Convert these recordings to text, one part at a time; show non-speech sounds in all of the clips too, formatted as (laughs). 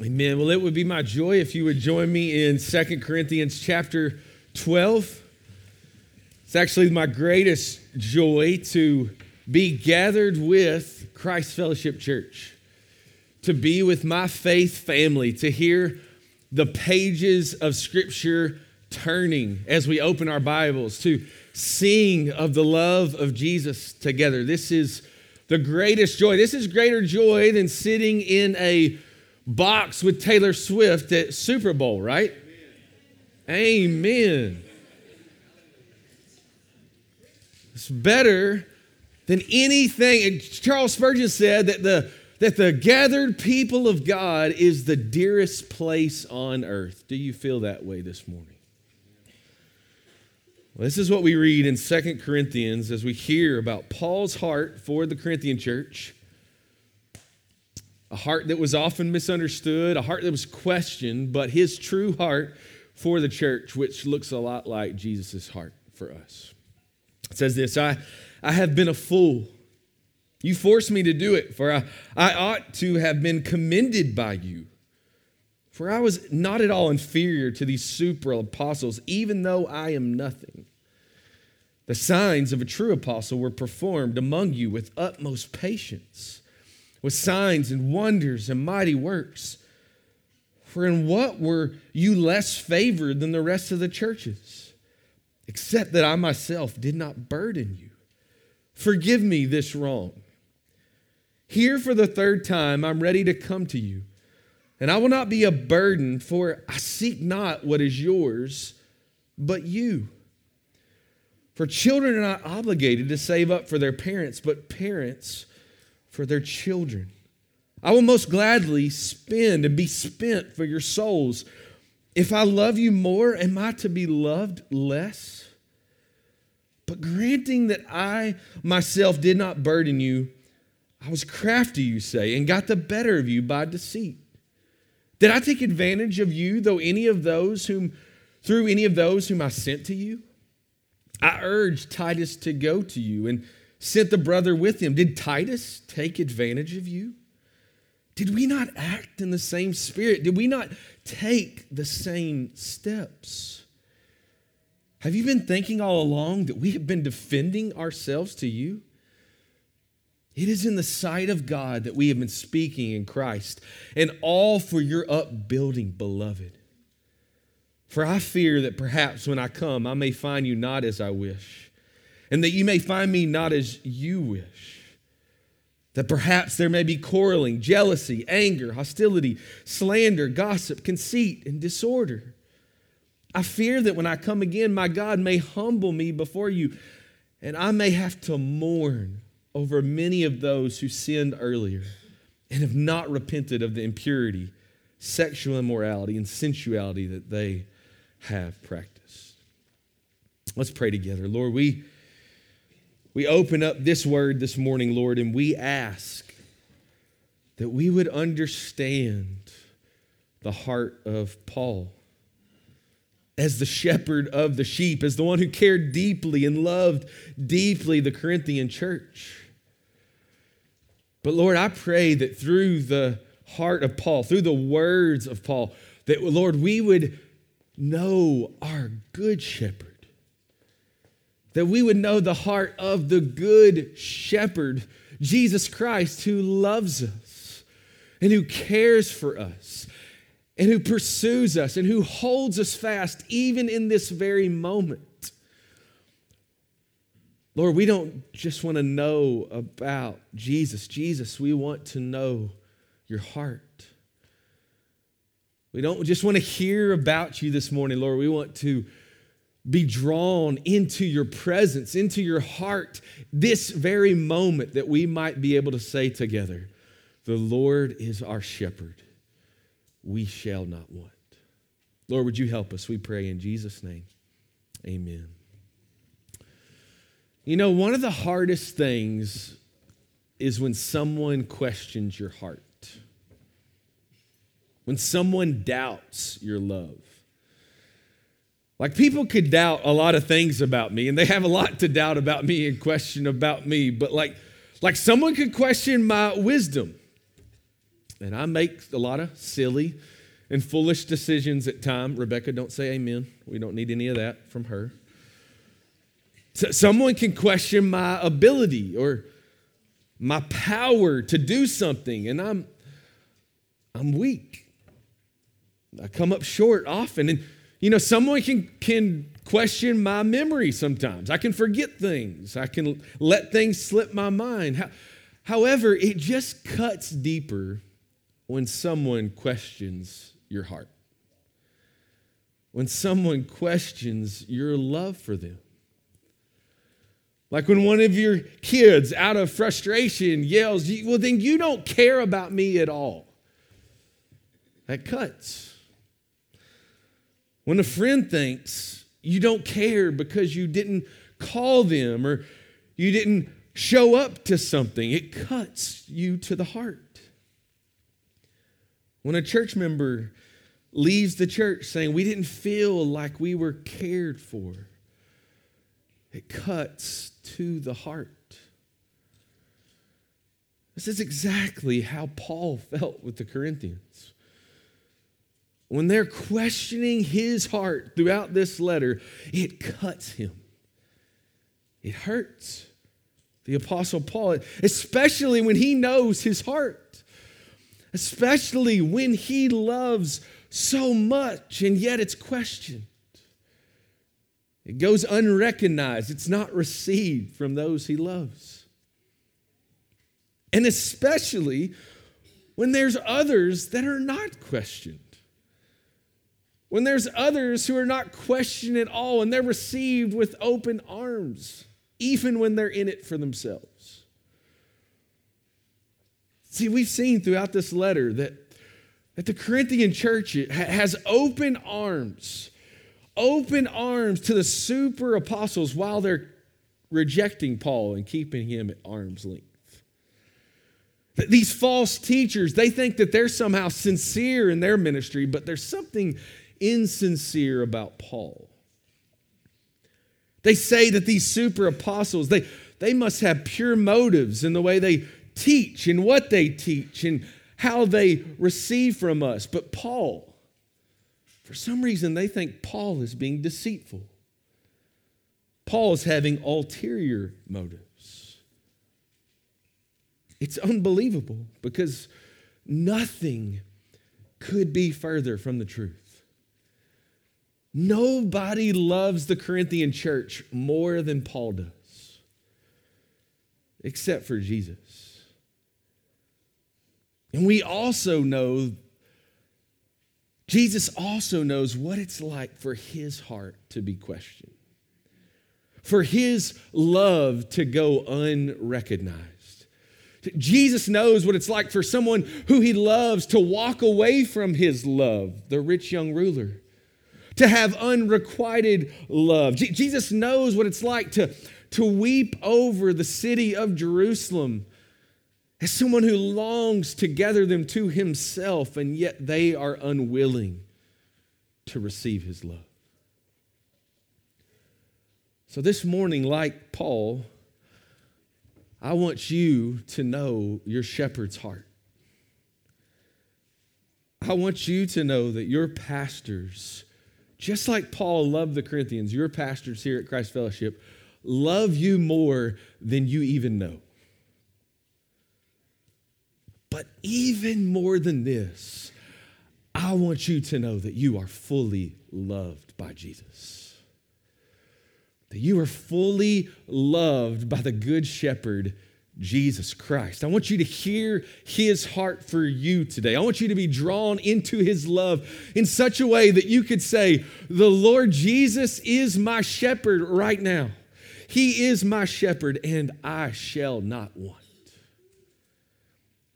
Amen. Well, it would be my joy if you would join me in Second Corinthians chapter 12. It's actually my greatest joy to be gathered with Christ Fellowship Church, to be with my faith family, to hear the pages of Scripture turning as we open our Bibles, to sing of the love of Jesus together. This is the greatest joy. This is greater joy than sitting in a box with Taylor Swift at Super Bowl, right? Amen. Amen. It's better than anything. And Charles Spurgeon said that the, that the gathered people of God is the dearest place on earth. Do you feel that way this morning? Well, this is what we read in Second Corinthians as we hear about Paul's heart for the Corinthian church a heart that was often misunderstood, a heart that was questioned, but his true heart for the church, which looks a lot like Jesus' heart for us. It says this I, I have been a fool. You forced me to do it, for I, I ought to have been commended by you. For I was not at all inferior to these super apostles, even though I am nothing. The signs of a true apostle were performed among you with utmost patience with signs and wonders and mighty works. For in what were you less favored than the rest of the churches? Except that I myself did not burden you. Forgive me this wrong. Here for the third time, I'm ready to come to you. And I will not be a burden, for I seek not what is yours, but you. For children are not obligated to save up for their parents, but parents for their children. I will most gladly spend and be spent for your souls. If I love you more, am I to be loved less? But granting that I myself did not burden you, I was crafty, you say, and got the better of you by deceit. Did I take advantage of you, though any of those whom, through any of those whom I sent to you? I urged Titus to go to you and sent the brother with him. Did Titus take advantage of you? Did we not act in the same spirit? Did we not take the same steps? Have you been thinking all along that we have been defending ourselves to you? It is in the sight of God that we have been speaking in Christ, and all for your upbuilding, beloved. For I fear that perhaps when I come, I may find you not as I wish and that you may find me not as you wish. That perhaps there may be quarreling, jealousy, anger, hostility, slander, gossip, conceit, and disorder. I fear that when I come again, my God may humble me before you, and I may have to mourn over many of those who sinned earlier and have not repented of the impurity, sexual immorality, and sensuality that they have practiced. Let's pray together. Lord, we we open up this word this morning, Lord, and we ask that we would understand the heart of Paul as the shepherd of the sheep, as the one who cared deeply and loved deeply the Corinthian church. But Lord, I pray that through the heart of Paul, through the words of Paul, that Lord, we would know our good shepherd that we would know the heart of the good shepherd, Jesus Christ, who loves us and who cares for us and who pursues us and who holds us fast even in this very moment. Lord, we don't just want to know about Jesus. Jesus, we want to know your heart. We don't just want to hear about you this morning, Lord. We want to be drawn into your presence, into your heart, this very moment that we might be able to say together, The Lord is our shepherd. We shall not want. Lord, would you help us? We pray in Jesus' name. Amen. You know, one of the hardest things is when someone questions your heart, when someone doubts your love. Like people could doubt a lot of things about me, and they have a lot to doubt about me and question about me, but like, like someone could question my wisdom. And I make a lot of silly and foolish decisions at times. Rebecca, don't say amen. We don't need any of that from her. So someone can question my ability or my power to do something, and I'm I'm weak. I come up short often. And you know, someone can can question my memory sometimes. I can forget things. I can let things slip my mind. However, it just cuts deeper when someone questions your heart. When someone questions your love for them. Like when one of your kids, out of frustration, yells, Well, then you don't care about me at all. That cuts. When a friend thinks you don't care because you didn't call them or you didn't show up to something, it cuts you to the heart. When a church member leaves the church saying, We didn't feel like we were cared for, it cuts to the heart. This is exactly how Paul felt with the Corinthians. When they're questioning his heart throughout this letter, it cuts him. It hurts the Apostle Paul, especially when he knows his heart, especially when he loves so much and yet it's questioned. It goes unrecognized, it's not received from those he loves. And especially when there's others that are not questioned. When there's others who are not questioned at all and they're received with open arms, even when they're in it for themselves. See, we've seen throughout this letter that, that the Corinthian church has open arms open arms to the super apostles while they're rejecting Paul and keeping him at arm's length. These false teachers, they think that they're somehow sincere in their ministry, but there's something insincere about Paul. They say that these super apostles, they, they must have pure motives in the way they teach and what they teach and how they receive from us. But Paul, for some reason, they think Paul is being deceitful. Paul is having ulterior motives. It's unbelievable because nothing could be further from the truth. Nobody loves the Corinthian church more than Paul does, except for Jesus. And we also know Jesus also knows what it's like for his heart to be questioned, for his love to go unrecognized. Jesus knows what it's like for someone who he loves to walk away from his love, the rich young ruler, to have unrequited love. Je- Jesus knows what it's like to, to weep over the city of Jerusalem as someone who longs to gather them to himself, and yet they are unwilling to receive his love. So, this morning, like Paul, I want you to know your shepherd's heart. I want you to know that your pastors, just like Paul loved the Corinthians, your pastors here at Christ Fellowship, love you more than you even know. But even more than this, I want you to know that you are fully loved by Jesus. That you are fully loved by the Good Shepherd, Jesus Christ. I want you to hear his heart for you today. I want you to be drawn into his love in such a way that you could say, The Lord Jesus is my shepherd right now. He is my shepherd, and I shall not want.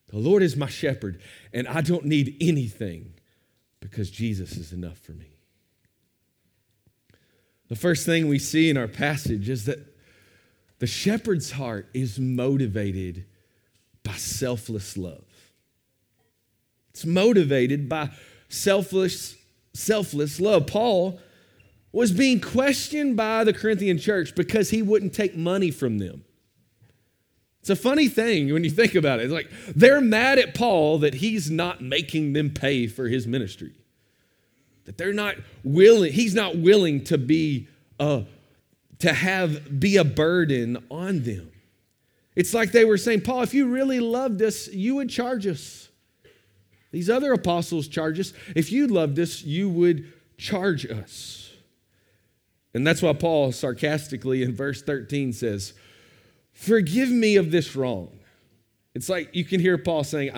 The Lord is my shepherd, and I don't need anything because Jesus is enough for me. The first thing we see in our passage is that the shepherd's heart is motivated by selfless love. It's motivated by selfless, selfless love. Paul was being questioned by the Corinthian church because he wouldn't take money from them. It's a funny thing when you think about it. It's like they're mad at Paul that he's not making them pay for his ministry. That they're not willing, he's not willing to be a, to have be a burden on them. It's like they were saying, Paul, if you really loved us, you would charge us. These other apostles charge us. If you loved us, you would charge us. And that's why Paul sarcastically in verse 13 says, Forgive me of this wrong. It's like you can hear Paul saying,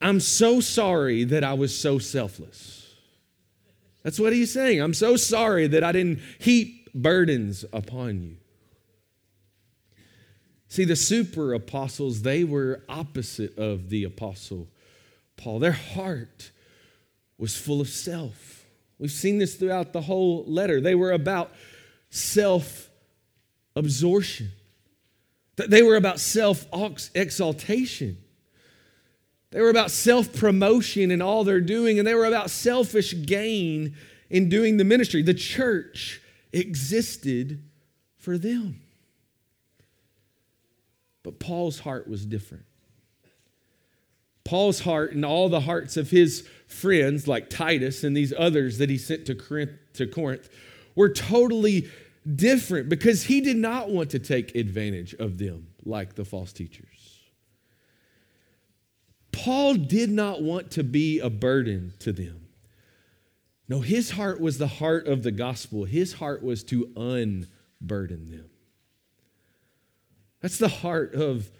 I'm so sorry that I was so selfless. That's what he's saying. I'm so sorry that I didn't heap burdens upon you. See, the super apostles, they were opposite of the apostle Paul. Their heart was full of self. We've seen this throughout the whole letter. They were about self absorption, they were about self exaltation. They were about self promotion in all they're doing, and they were about selfish gain in doing the ministry. The church existed for them. But Paul's heart was different. Paul's heart and all the hearts of his friends, like Titus and these others that he sent to Corinth, to Corinth were totally different because he did not want to take advantage of them like the false teachers. Paul did not want to be a burden to them. No, his heart was the heart of the gospel. His heart was to unburden them. That's the heart of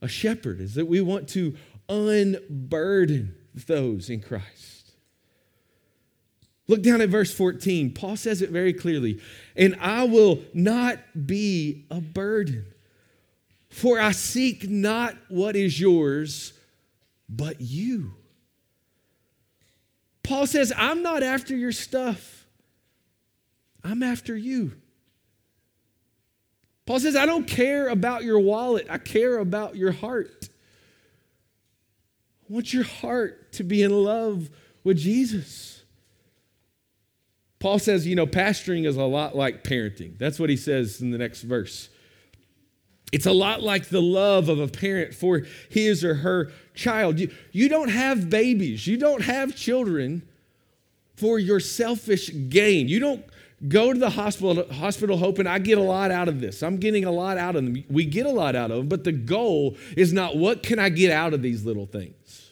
a shepherd, is that we want to unburden those in Christ. Look down at verse 14. Paul says it very clearly. And I will not be a burden, for I seek not what is yours but you. Paul says, I'm not after your stuff, I'm after you. Paul says, I don't care about your wallet, I care about your heart. I want your heart to be in love with Jesus. Paul says, you know, pastoring is a lot like parenting. That's what he says in the next verse. It's a lot like the love of a parent for his or her child. You, you don't have babies, you don't have children for your selfish gain. You don't go to the hospital, hospital hoping I get a lot out of this. I'm getting a lot out of them. We get a lot out of them, but the goal is not what can I get out of these little things.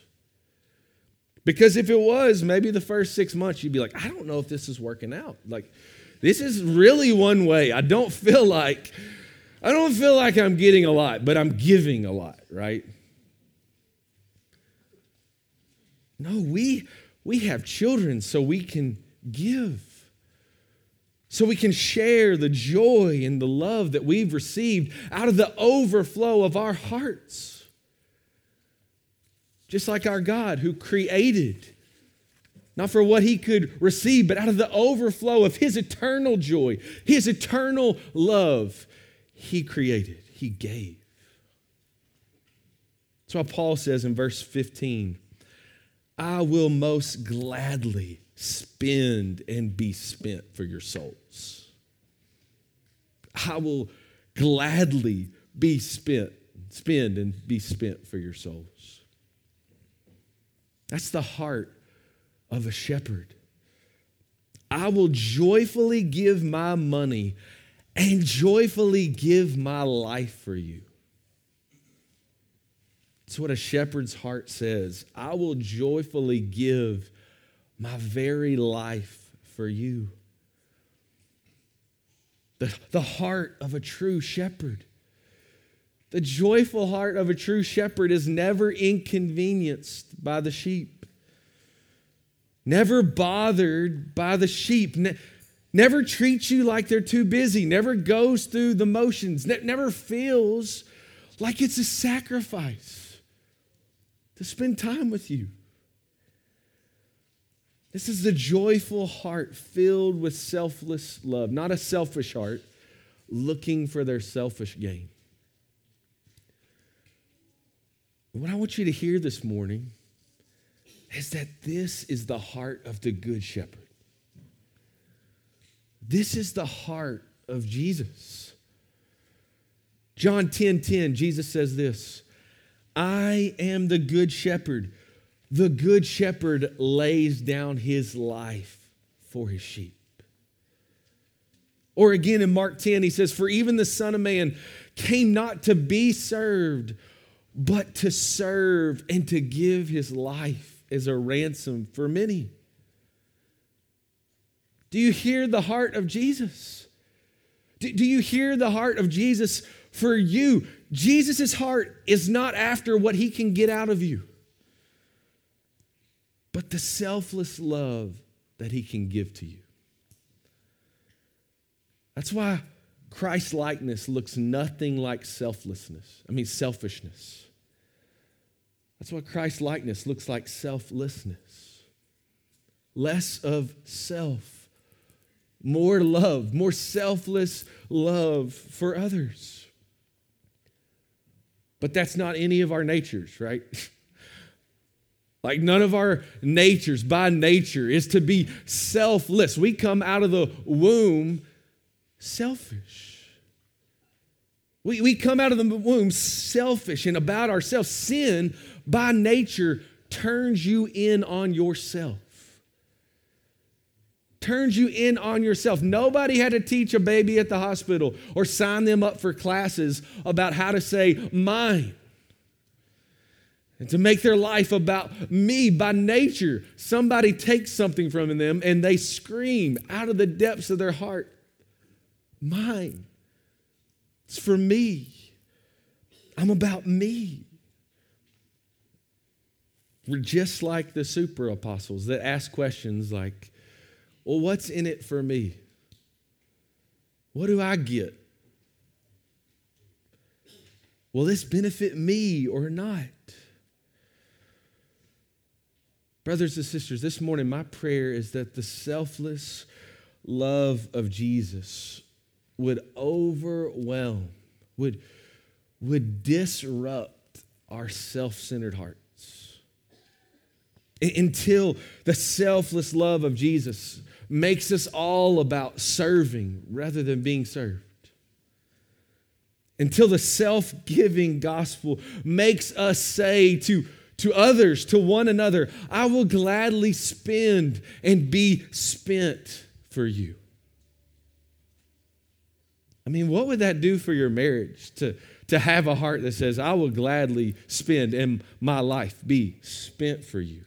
Because if it was, maybe the first six months you'd be like, I don't know if this is working out. Like, this is really one way. I don't feel (laughs) like I don't feel like I'm getting a lot, but I'm giving a lot, right? No, we we have children so we can give. So we can share the joy and the love that we've received out of the overflow of our hearts. Just like our God who created not for what he could receive, but out of the overflow of his eternal joy, his eternal love he created, He gave. That's why Paul says in verse 15, I will most gladly spend and be spent for your souls. I will gladly be spent, spend and be spent for your souls. That's the heart of a shepherd. I will joyfully give my money and joyfully give my life for you. It's what a shepherd's heart says. I will joyfully give my very life for you. The, the heart of a true shepherd. The joyful heart of a true shepherd is never inconvenienced by the sheep, never bothered by the sheep. Ne- never treats you like they're too busy, never goes through the motions, ne- never feels like it's a sacrifice to spend time with you. This is the joyful heart filled with selfless love, not a selfish heart looking for their selfish gain. What I want you to hear this morning is that this is the heart of the Good Shepherd. This is the heart of Jesus. John 10 10, Jesus says this I am the good shepherd. The good shepherd lays down his life for his sheep. Or again in Mark 10, he says, For even the Son of Man came not to be served, but to serve and to give his life as a ransom for many. Do you hear the heart of Jesus? Do, do you hear the heart of Jesus for you? Jesus' heart is not after what he can get out of you, but the selfless love that he can give to you. That's why Christ likeness looks nothing like selflessness. I mean, selfishness. That's why Christ likeness looks like selflessness. Less of self, more love, more selfless love for others. But that's not any of our natures, right? (laughs) Like none of our natures by nature is to be selfless. We come out of the womb selfish. We, we come out of the womb selfish and about ourselves. Sin by nature turns you in on yourself. Turns you in on yourself. Nobody had to teach a baby at the hospital or sign them up for classes about how to say mine and to make their life about me by nature. Somebody takes something from them and they scream out of the depths of their heart mine. It's for me. I'm about me. We're just like the super apostles that ask questions like, well, what's in it for me? What do I get? Will this benefit me or not? Brothers and sisters, this morning my prayer is that the selfless love of Jesus would overwhelm, would, would disrupt our self centered hearts. Until the selfless love of Jesus makes us all about serving rather than being served. Until the self giving gospel makes us say to, to others, to one another, I will gladly spend and be spent for you. I mean, what would that do for your marriage to, to have a heart that says, I will gladly spend and my life be spent for you?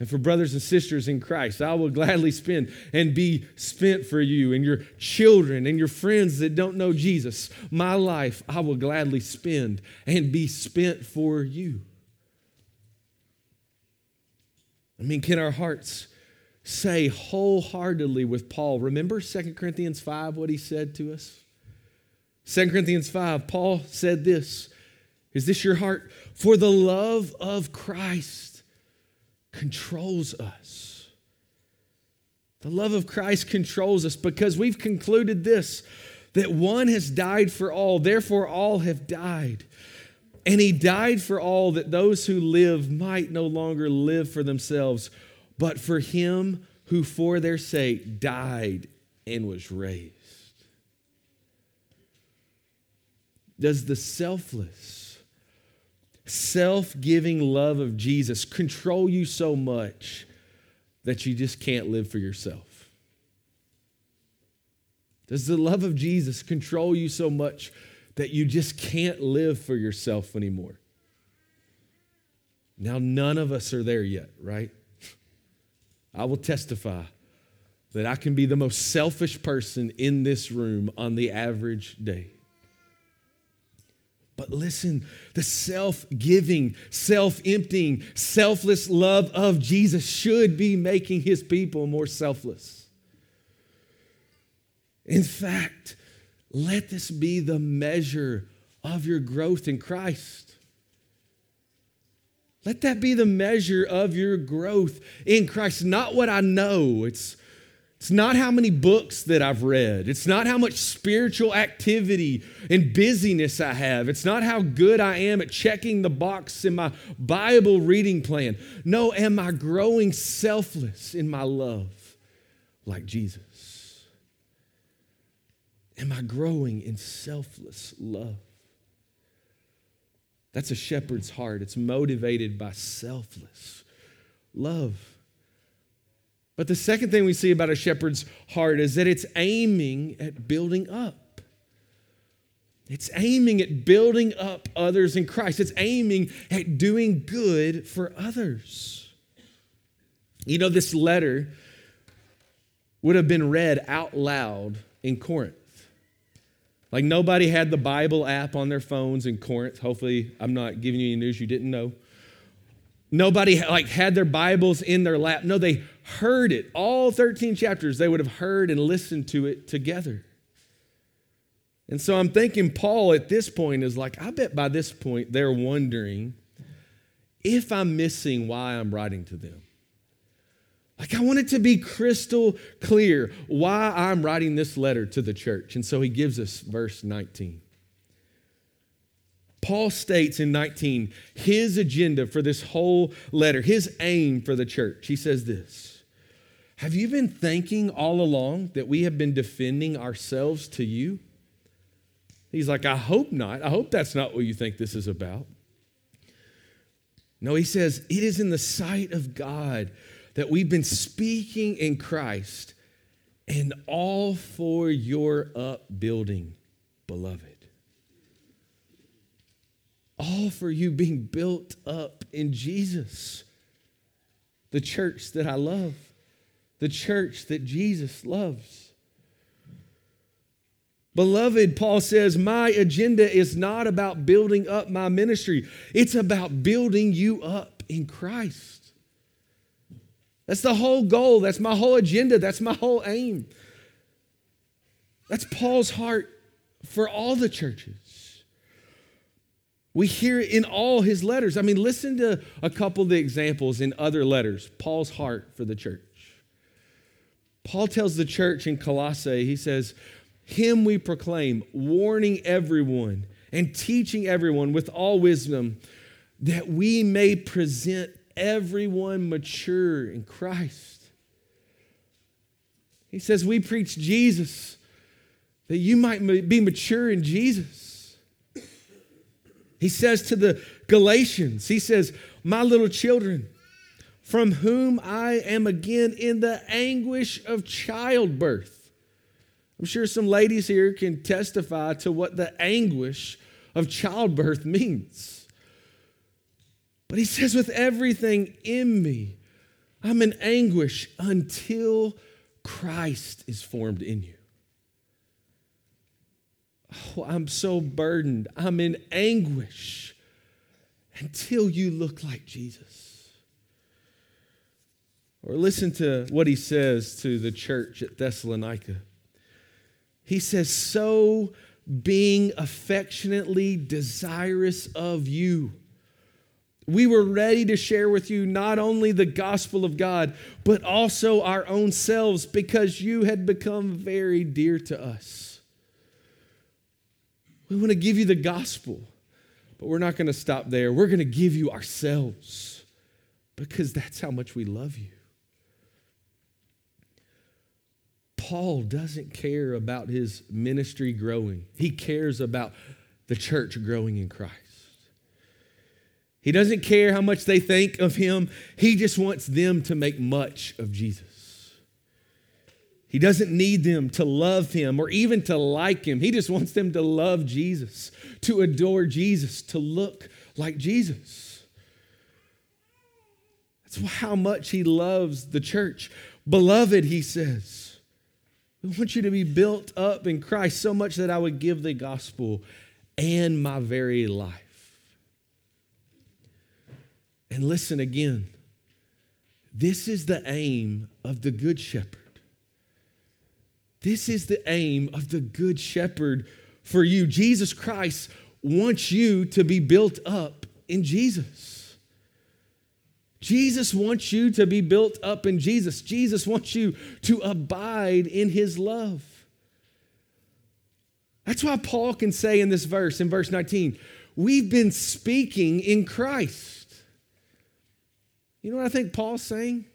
And for brothers and sisters in Christ, I will gladly spend and be spent for you and your children and your friends that don't know Jesus. My life, I will gladly spend and be spent for you. I mean, can our hearts say wholeheartedly with Paul. Remember 2 Corinthians 5, what he said to us? 2 Corinthians 5, Paul said this Is this your heart? For the love of Christ controls us. The love of Christ controls us because we've concluded this that one has died for all, therefore all have died. And he died for all that those who live might no longer live for themselves but for him who for their sake died and was raised. Does the selfless, self giving love of Jesus control you so much that you just can't live for yourself? Does the love of Jesus control you so much that you just can't live for yourself anymore? Now, none of us are there yet, right? I will testify that I can be the most selfish person in this room on the average day. But listen, the self giving, self emptying, selfless love of Jesus should be making his people more selfless. In fact, let this be the measure of your growth in Christ. Let that be the measure of your growth in Christ. Not what I know. It's, it's not how many books that I've read. It's not how much spiritual activity and busyness I have. It's not how good I am at checking the box in my Bible reading plan. No, am I growing selfless in my love like Jesus? Am I growing in selfless love? That's a shepherd's heart. It's motivated by selfless love. But the second thing we see about a shepherd's heart is that it's aiming at building up. It's aiming at building up others in Christ. It's aiming at doing good for others. You know, this letter would have been read out loud in Corinth. Like nobody had the Bible app on their phones in Corinth. Hopefully, I'm not giving you any news you didn't know. Nobody like had their Bibles in their lap. No, they heard it. All 13 chapters, they would have heard and listened to it together. And so I'm thinking Paul at this point is like, I bet by this point they're wondering if I'm missing why I'm writing to them. Like, I want it to be crystal clear why I'm writing this letter to the church. And so he gives us verse 19. Paul states in 19 his agenda for this whole letter, his aim for the church. He says this Have you been thinking all along that we have been defending ourselves to you? He's like, I hope not. I hope that's not what you think this is about. No, he says, It is in the sight of God that we've been speaking in Christ and all for your upbuilding, beloved. All for you being built up in Jesus, the church that I love, the church that Jesus loves. Beloved, Paul says, my agenda is not about building up my ministry, it's about building you up in Christ. That's the whole goal. That's my whole agenda. That's my whole aim. That's Paul's heart for all the churches. We hear it in all his letters. I mean, listen to a couple of the examples in other letters. Paul's heart for the church. Paul tells the church in Colossae, he says, Him we proclaim, warning everyone and teaching everyone with all wisdom, that we may present everyone mature in Christ. He says, We preach Jesus, that you might be mature in Jesus. He says to the Galatians, He says, My little children, from whom I am again in the anguish of childbirth. I'm sure some ladies here can testify to what the anguish of childbirth means. But he says, with everything in me, I'm in anguish until Christ is formed in you. Oh, I'm so burdened. I'm in anguish until you look like Jesus. Or listen to what he says to the church at Thessalonica. He says, So being affectionately desirous of you we were ready to share with you not only the gospel of God, but also our own selves because you had become very dear to us. We want to give you the gospel, but we're not going to stop there. We're going to give you ourselves because that's how much we love you. Paul doesn't care about his ministry growing, he cares about the church growing in Christ. He doesn't care how much they think of him, he just wants them to make much of Jesus. He doesn't need them to love him or even to like him. He just wants them to love Jesus, to adore Jesus, to look like Jesus. That's how much he loves the church. Beloved, he says, we want you to be built up in Christ so much that I would give the gospel and my very life. And listen again. This is the aim of the Good Shepherd. This is the aim of the Good Shepherd for you. Jesus Christ wants you to be built up in Jesus. Jesus wants you to be built up in Jesus. Jesus wants you to abide in his love. That's why Paul can say in this verse, in verse 19, we've been speaking in Christ. You know what I think Paul's saying?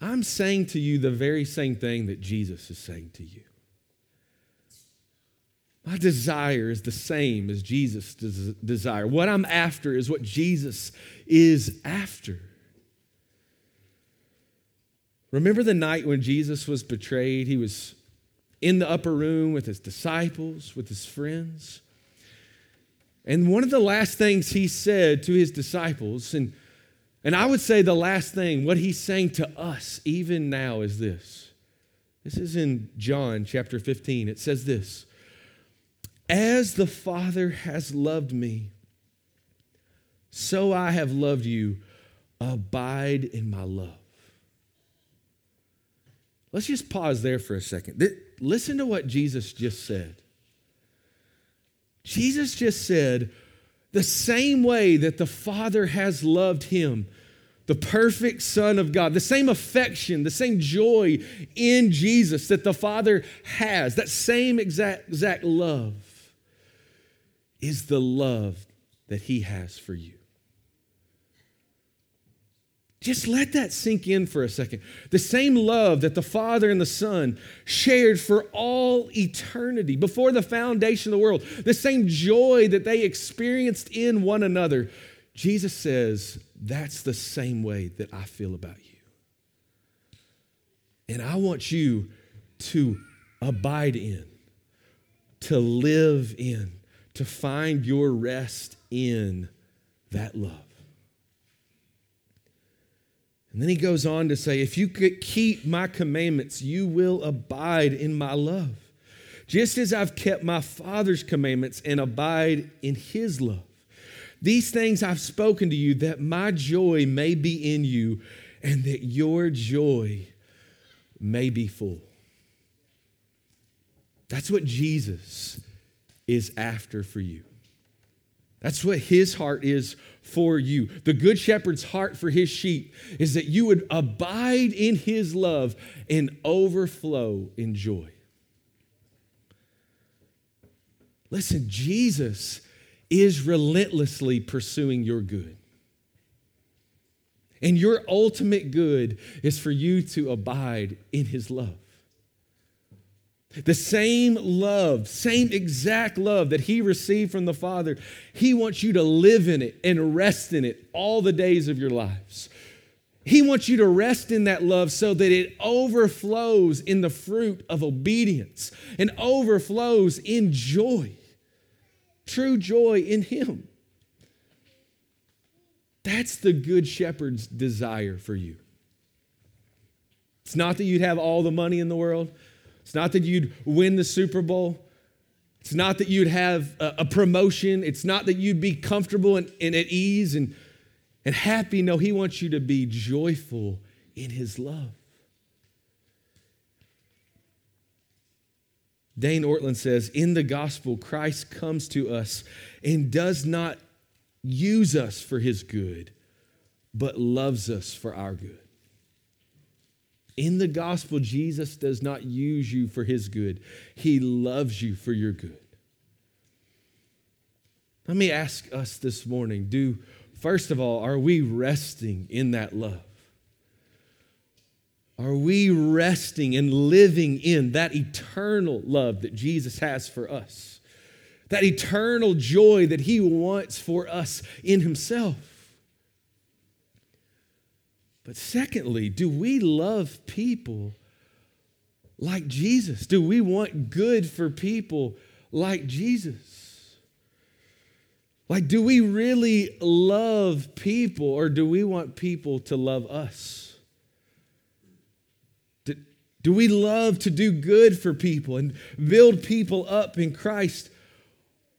I'm saying to you the very same thing that Jesus is saying to you. My desire is the same as Jesus' des- desire. What I'm after is what Jesus is after. Remember the night when Jesus was betrayed? He was in the upper room with his disciples, with his friends. And one of the last things he said to his disciples, and, and I would say the last thing, what he's saying to us even now is this. This is in John chapter 15. It says this As the Father has loved me, so I have loved you. Abide in my love. Let's just pause there for a second. Listen to what Jesus just said. Jesus just said, the same way that the Father has loved him, the perfect Son of God, the same affection, the same joy in Jesus that the Father has, that same exact, exact love is the love that he has for you. Just let that sink in for a second. The same love that the Father and the Son shared for all eternity before the foundation of the world, the same joy that they experienced in one another, Jesus says, That's the same way that I feel about you. And I want you to abide in, to live in, to find your rest in that love. And then he goes on to say, If you could keep my commandments, you will abide in my love, just as I've kept my Father's commandments and abide in his love. These things I've spoken to you, that my joy may be in you, and that your joy may be full. That's what Jesus is after for you. That's what his heart is for you. The good shepherd's heart for his sheep is that you would abide in his love and overflow in joy. Listen, Jesus is relentlessly pursuing your good. And your ultimate good is for you to abide in his love. The same love, same exact love that he received from the Father, he wants you to live in it and rest in it all the days of your lives. He wants you to rest in that love so that it overflows in the fruit of obedience and overflows in joy, true joy in Him. That's the Good Shepherd's desire for you. It's not that you'd have all the money in the world. It's not that you'd win the Super Bowl. It's not that you'd have a, promotion. It's not that you'd be comfortable and, and at ease and, and happy. No, He wants you to be joyful in His love. Dane Ortlund says, In the gospel, Christ comes to us and does not use us for his good, but loves us for our good. In the gospel, Jesus does not use you for his good, he loves you for your good. Let me ask us this morning do, first of all, are we resting in that love? Are we resting and living in that eternal love that Jesus has for us? That eternal joy that He wants for us in Himself? But secondly, do we love people like Jesus? Do we want good for people like Jesus? Like, do we really love people or do we want people to love us? Do, we love to do good for people and build people up in Christ?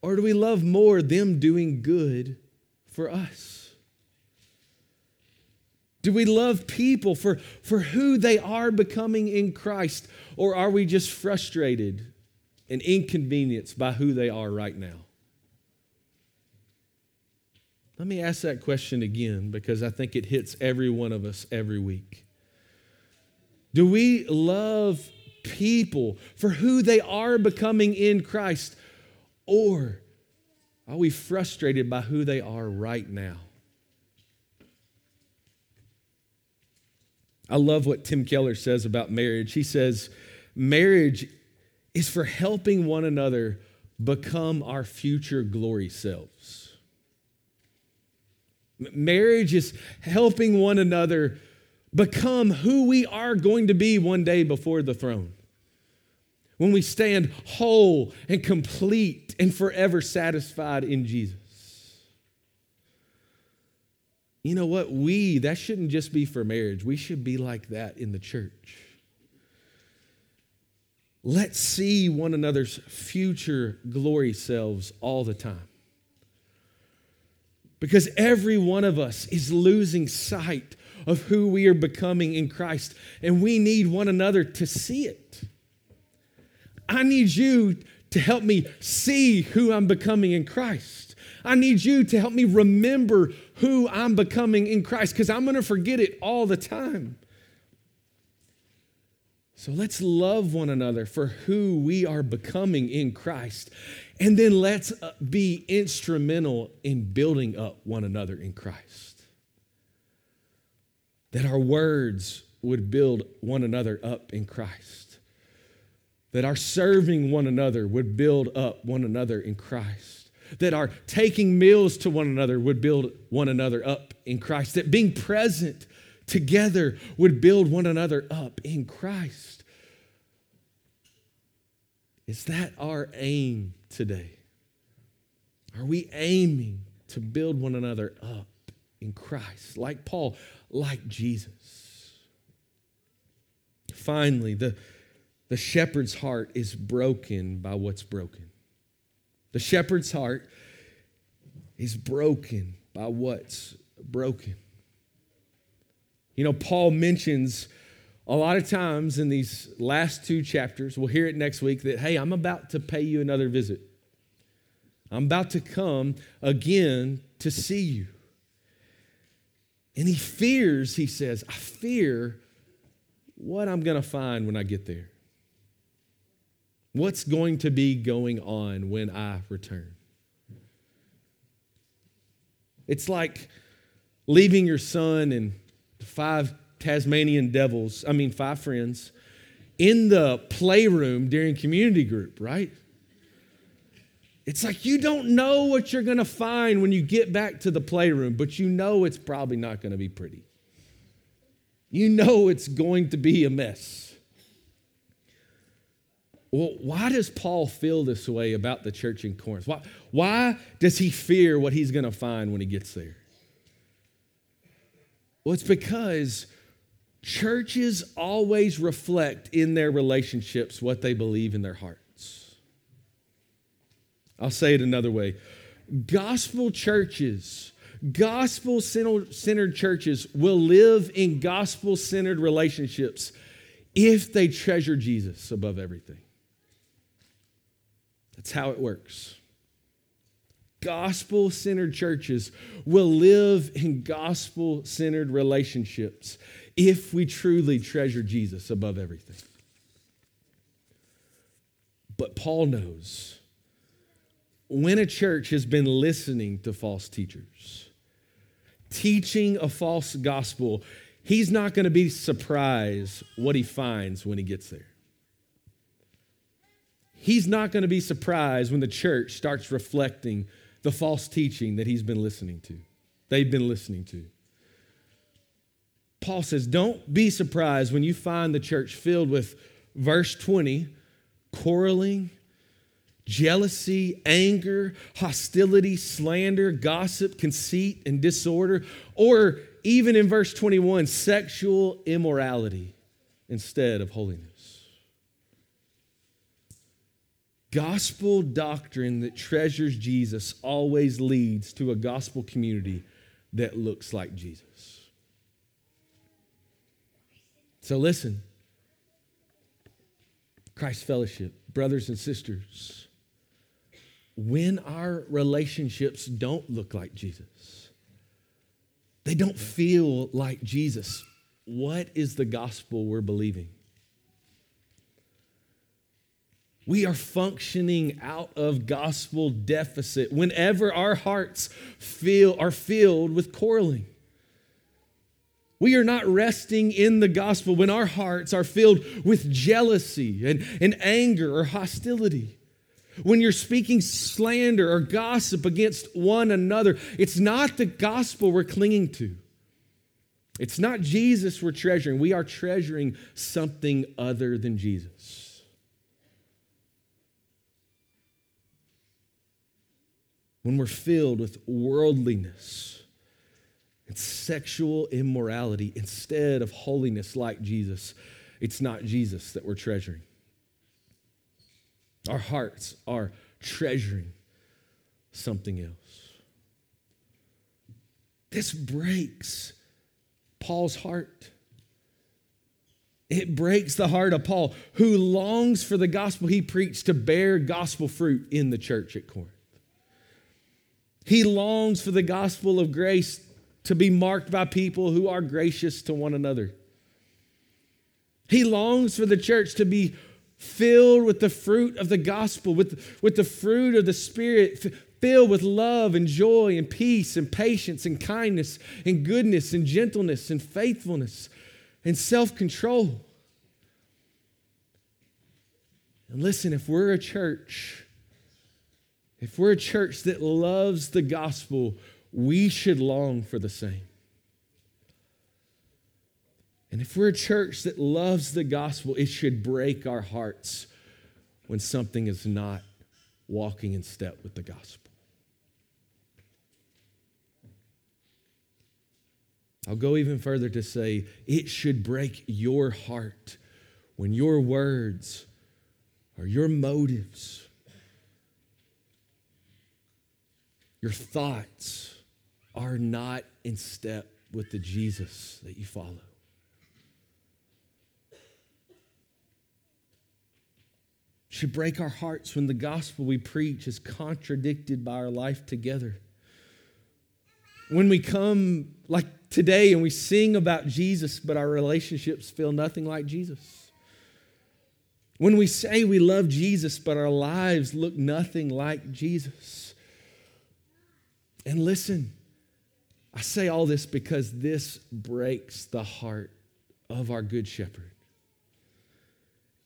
Or do we love more them doing good for us? Do we love people for, for who they are becoming in Christ? Or are we just frustrated and inconvenienced by who they are right now? Let me ask that question again because I think it hits every one of us every week. Do we love people for who they are becoming in Christ? Or are we frustrated by who they are right now? I love what Tim Keller says about marriage. He says, marriage is for helping one another become our future glory selves. Marriage is helping one another become who we are going to be one day before the throne. When we stand whole and complete and forever satisfied in Jesus. You know what? We, that shouldn't just be for marriage. We should be like that in the church. Let's see one another's future glory selves all the time. Because every one of us is losing sight of who we are becoming in Christ, and we need one another to see it. I need you to help me see who I'm becoming in Christ. I need you to help me remember who I'm becoming in Christ because I'm going to forget it all the time. So let's love one another for who we are becoming in Christ. And then let's uh, be instrumental in building up one another in Christ. That our words would build one another up in Christ. That our serving one another would build up one another in Christ. That our taking meals to one another would build one another up in Christ. That being present together would build one another up in Christ. Is that our aim today? Are we aiming to build one another up in Christ, like Paul, like Jesus? Finally, the, the shepherd's heart is broken by what's broken. The shepherd's heart is broken by what's broken. You know, Paul mentions a lot of times in these last two chapters, we'll hear it next week that, hey, I'm about to pay you another visit. I'm about to come again to see you. And he fears, he says, I fear what I'm going to find when I get there. What's going to be going on when I return? It's like leaving your son and five Tasmanian devils, I mean, five friends, in the playroom during community group, right? It's like you don't know what you're going to find when you get back to the playroom, but you know it's probably not going to be pretty. You know it's going to be a mess. Well, why does Paul feel this way about the church in Corinth? Why, why does he fear what he's going to find when he gets there? Well, it's because churches always reflect in their relationships what they believe in their hearts. I'll say it another way gospel churches, gospel centered churches will live in gospel centered relationships if they treasure Jesus above everything. That's how it works. Gospel centered churches will live in gospel centered relationships if we truly treasure Jesus above everything. But Paul knows when a church has been listening to false teachers, teaching a false gospel, he's not going to be surprised what he finds when he gets there. He's not going to be surprised when the church starts reflecting the false teaching that he's been listening to, they've been listening to. Paul says, Don't be surprised when you find the church filled with, verse 20, quarreling, jealousy, anger, hostility, slander, gossip, conceit, and disorder, or even in verse 21, sexual immorality instead of holiness. Gospel doctrine that treasures Jesus always leads to a gospel community that looks like Jesus. So listen, Christ Fellowship, brothers and sisters, when our relationships don't look like Jesus, they don't feel like Jesus, what is the gospel we're believing? We are functioning out of gospel deficit whenever our hearts feel, are filled with quarreling. We are not resting in the gospel when our hearts are filled with jealousy and, and anger or hostility. when you're speaking slander or gossip against one another, it's not the gospel we're clinging to. It's not Jesus we're treasuring. We are treasuring something other than Jesus. When we're filled with worldliness and sexual immorality instead of holiness like Jesus, it's not Jesus that we're treasuring. Our hearts are treasuring something else. This breaks Paul's heart. It breaks the heart of Paul, who longs for the gospel he preached to bear gospel fruit in the church at Corinth. He longs for the gospel of grace to be marked by people who are gracious to one another. He longs for the church to be filled with the fruit of the gospel, with, with the fruit of the Spirit, filled with love and joy and peace and patience and kindness and goodness and gentleness and faithfulness and self control. And listen, if we're a church, if we're a church that loves the gospel, we should long for the same. And if we're a church that loves the gospel, it should break our hearts when something is not walking in step with the gospel. I'll go even further to say it should break your heart when your words or your motives, your thoughts are not in step with the Jesus that you follow. should break our hearts when the gospel we preach is contradicted by our life together. When we come like today and we sing about Jesus, but our relationships feel nothing like Jesus. When we say we love Jesus, but our lives look nothing like Jesus. And listen, I say all this because this breaks the heart of our Good Shepherd.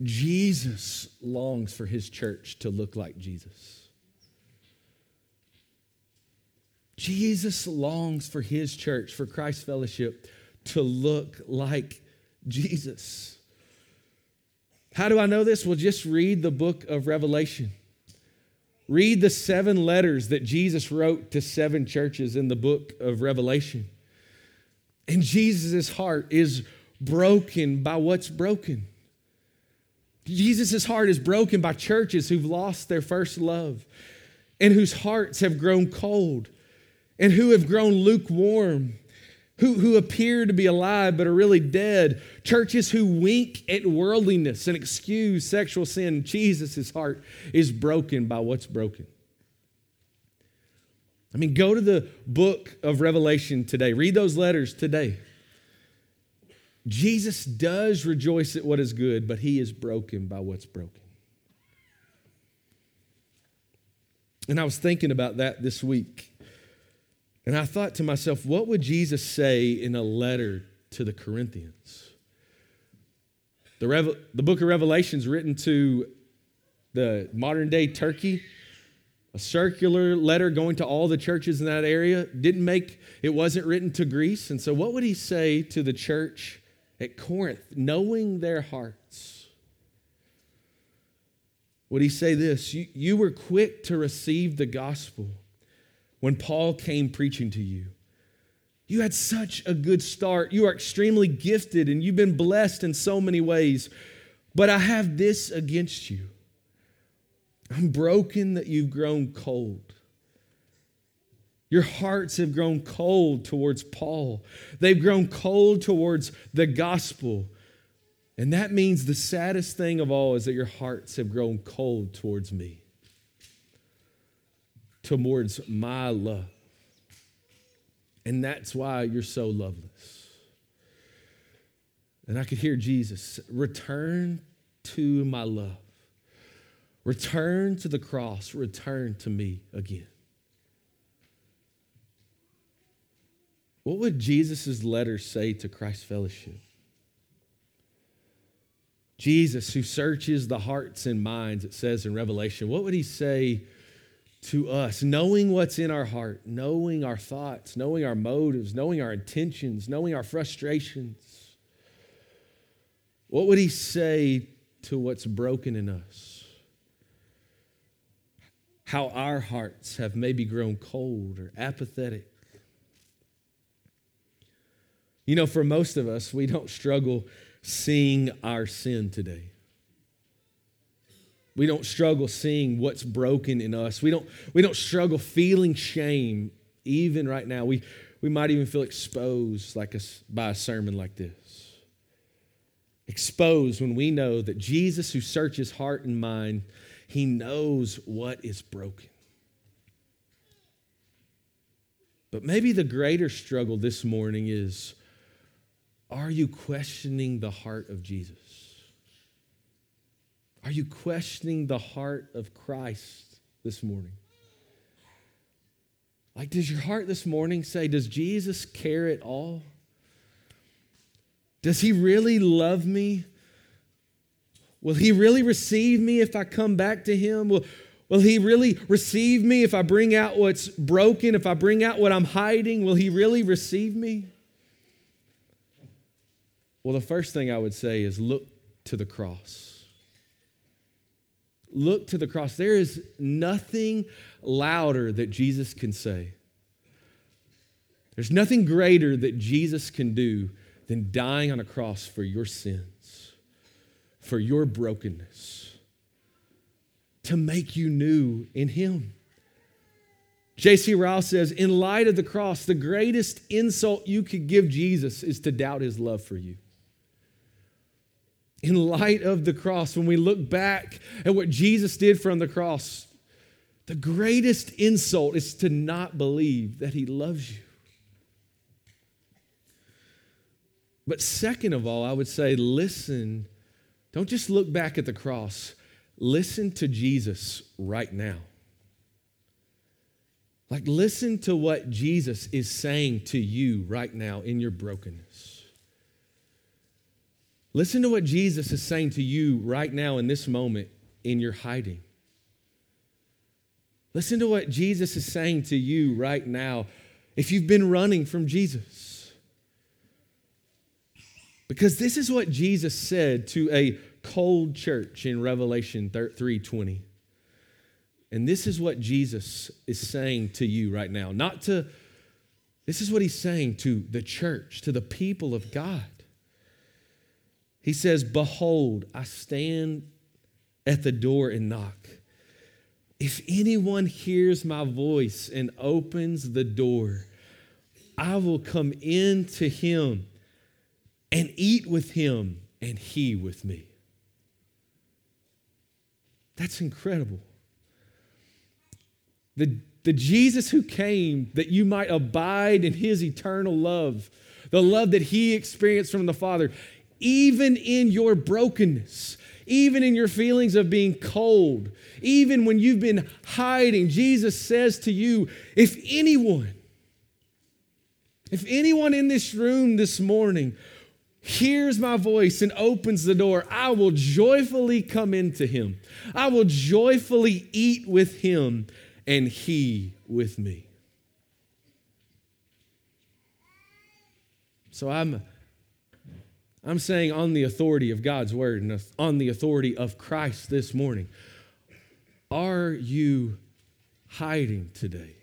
Jesus longs for his church to look like Jesus. Jesus longs for his church, for Christ's Fellowship, to look like Jesus. How do I know this? Well, just read the book of Revelation. Read the seven letters that Jesus wrote to seven churches in the book of Revelation. And Jesus' heart is broken by what's broken. Jesus' heart is broken by churches who've lost their first love and whose hearts have grown cold and who have grown lukewarm, who, who appear to be alive but are really dead. Churches who wink at worldliness and excuse sexual sin. Jesus' heart is broken by what's broken. I mean, go to the book of Revelation today, read those letters today. Jesus does rejoice at what is good, but he is broken by what's broken. And I was thinking about that this week. And I thought to myself, what would Jesus say in a letter to the Corinthians? The, the book of Revelation is written to the modern day Turkey, a circular letter going to all the churches in that area. Didn't make, it wasn't written to Greece. And so, what would he say to the church at Corinth, knowing their hearts. Would he say this? You, you were quick to receive the gospel when Paul came preaching to you. You had such a good start. You are extremely gifted and you've been blessed in so many ways. But I have this against you. I'm broken that you've grown cold. Your hearts have grown cold towards Paul. They've grown cold towards the gospel. And that means the saddest thing of all is that your hearts have grown cold towards me, towards my love. And that's why you're so loveless. And I could hear Jesus return to my love, return to the cross, return to me again. What would Jesus' letter say to Christ Fellowship? Jesus, who searches the hearts and minds, it says in Revelation, what would he say to us? Knowing what's in our heart, knowing our thoughts, knowing our motives, knowing our intentions, knowing our frustrations. What would he say to what's broken in us? How our hearts have maybe grown cold or apathetic. You know, for most of us, we don't struggle seeing our sin today. We don't struggle seeing what's broken in us. We don't, we don't struggle feeling shame even right now. We, we might even feel exposed like a, by a sermon like this. Exposed when we know that Jesus, who searches heart and mind, he knows what is broken. But maybe the greater struggle this morning is are you questioning the heart of Jesus? Are you questioning the heart of Christ this morning? Like, does your heart this morning say, Does Jesus care at all? Does he really love me? Will he really receive me if I come back to him? Will, will he really receive me if I bring out what's broken, if I bring out what I'm hiding? Will he really receive me? Well, the first thing I would say is look to the cross. Look to the cross. There is nothing louder that Jesus can say. There's nothing greater that Jesus can do than dying on a cross for your sins, for your brokenness, to make you new in Him. J.C. Ryle says, in light of the cross, the greatest insult you could give Jesus is to doubt His love for you in light of the cross, when we look back at what Jesus did from the cross, the greatest insult is to not believe that he loves you. But second of all, I would say listen. Don't just look back at the cross. Listen to Jesus right now. Like, listen to what Jesus is saying to you right now in your brokenness. Listen to what Jesus is saying to you right now in this moment in your hiding. Listen to what Jesus is saying to you right now if you've been running from Jesus. Because this is what Jesus said to a cold church in Revelation 3:20. And this is what Jesus is saying to you right now. Not to this is what he's saying to the church, to the people of God. He says, Behold, I stand at the door and knock. If anyone hears my voice and opens the door, I will come in to him and eat with him and he with me. That's incredible. The, the Jesus who came that you might abide in his eternal love, the love that he experienced from the Father, even in your brokenness, even in your feelings of being cold, even when you've been hiding, Jesus says to you, if anyone, if anyone in this room this morning hears my voice and opens the door, I will joyfully come into him. I will joyfully eat with him and he with me. So I'm I'm saying on the authority of God's word and on the authority of Christ this morning. Are you hiding today?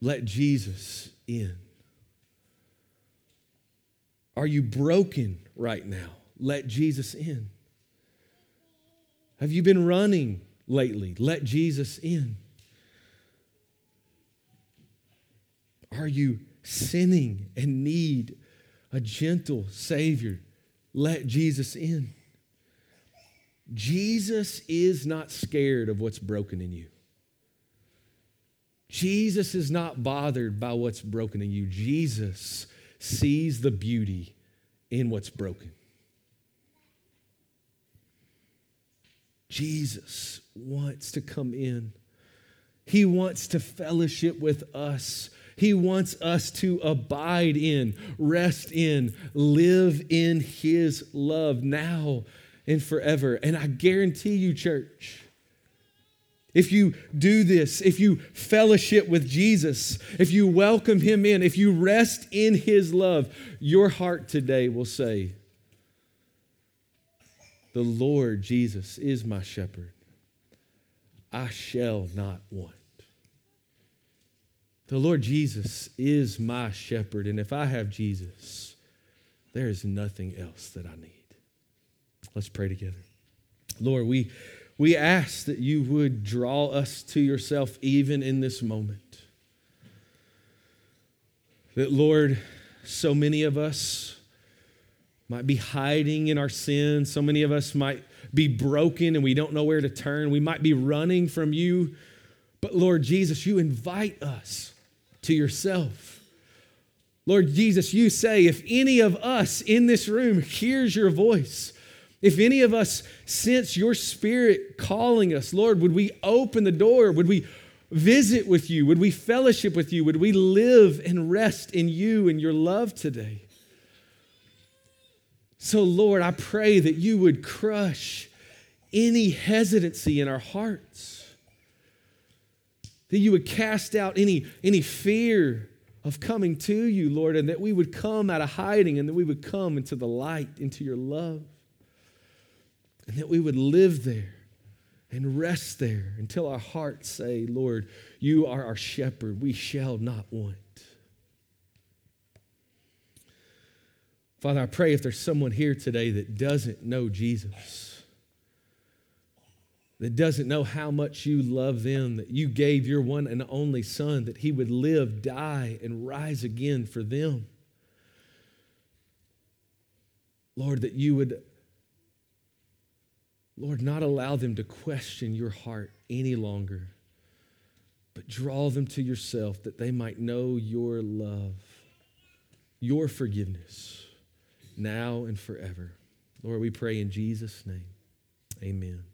Let Jesus in. Are you broken right now? Let Jesus in. Have you been running lately? Let Jesus in. Are you sinning and need a gentle Savior. Let Jesus in. Jesus is not scared of what's broken in you. Jesus is not bothered by what's broken in you. Jesus sees the beauty in what's broken. Jesus wants to come in. He wants to fellowship with us He wants us to abide in, rest in, live in His love now and forever. And I guarantee you, church, if you do this, if you fellowship with Jesus, if you welcome Him in, if you rest in His love, your heart today will say, The Lord Jesus is my shepherd. I shall not want. The Lord Jesus is my shepherd, and if I have Jesus, there is nothing else that I need. Let's pray together. Lord, we, we ask that you would draw us to yourself even in this moment. That, Lord, so many of us might be hiding in our sin. So many of us might be broken and we don't know where to turn. We might be running from you. But Lord Jesus, you invite us to yourself. Lord Jesus, you say, if any of us in this room hears your voice, if any of us sense your spirit calling us, Lord, would we open the door? Would we visit with you? Would we fellowship with you? Would we live and rest in you and your love today? So, Lord, I pray that you would crush any hesitancy in our hearts, that you would cast out any, any fear of coming to you, Lord, and that we would come out of hiding and that we would come into the light, into your love, and that we would live there and rest there until our hearts say, Lord, you are our shepherd. We shall not want. Father, I pray if there's someone here today that doesn't know Jesus, that doesn't know how much you love them, that you gave your one and only Son, that he would live, die, and rise again for them. Lord, that you would, Lord, not allow them to question your heart any longer, but draw them to yourself that they might know your love, your forgiveness now and forever. Lord, we pray in Jesus' name. Amen.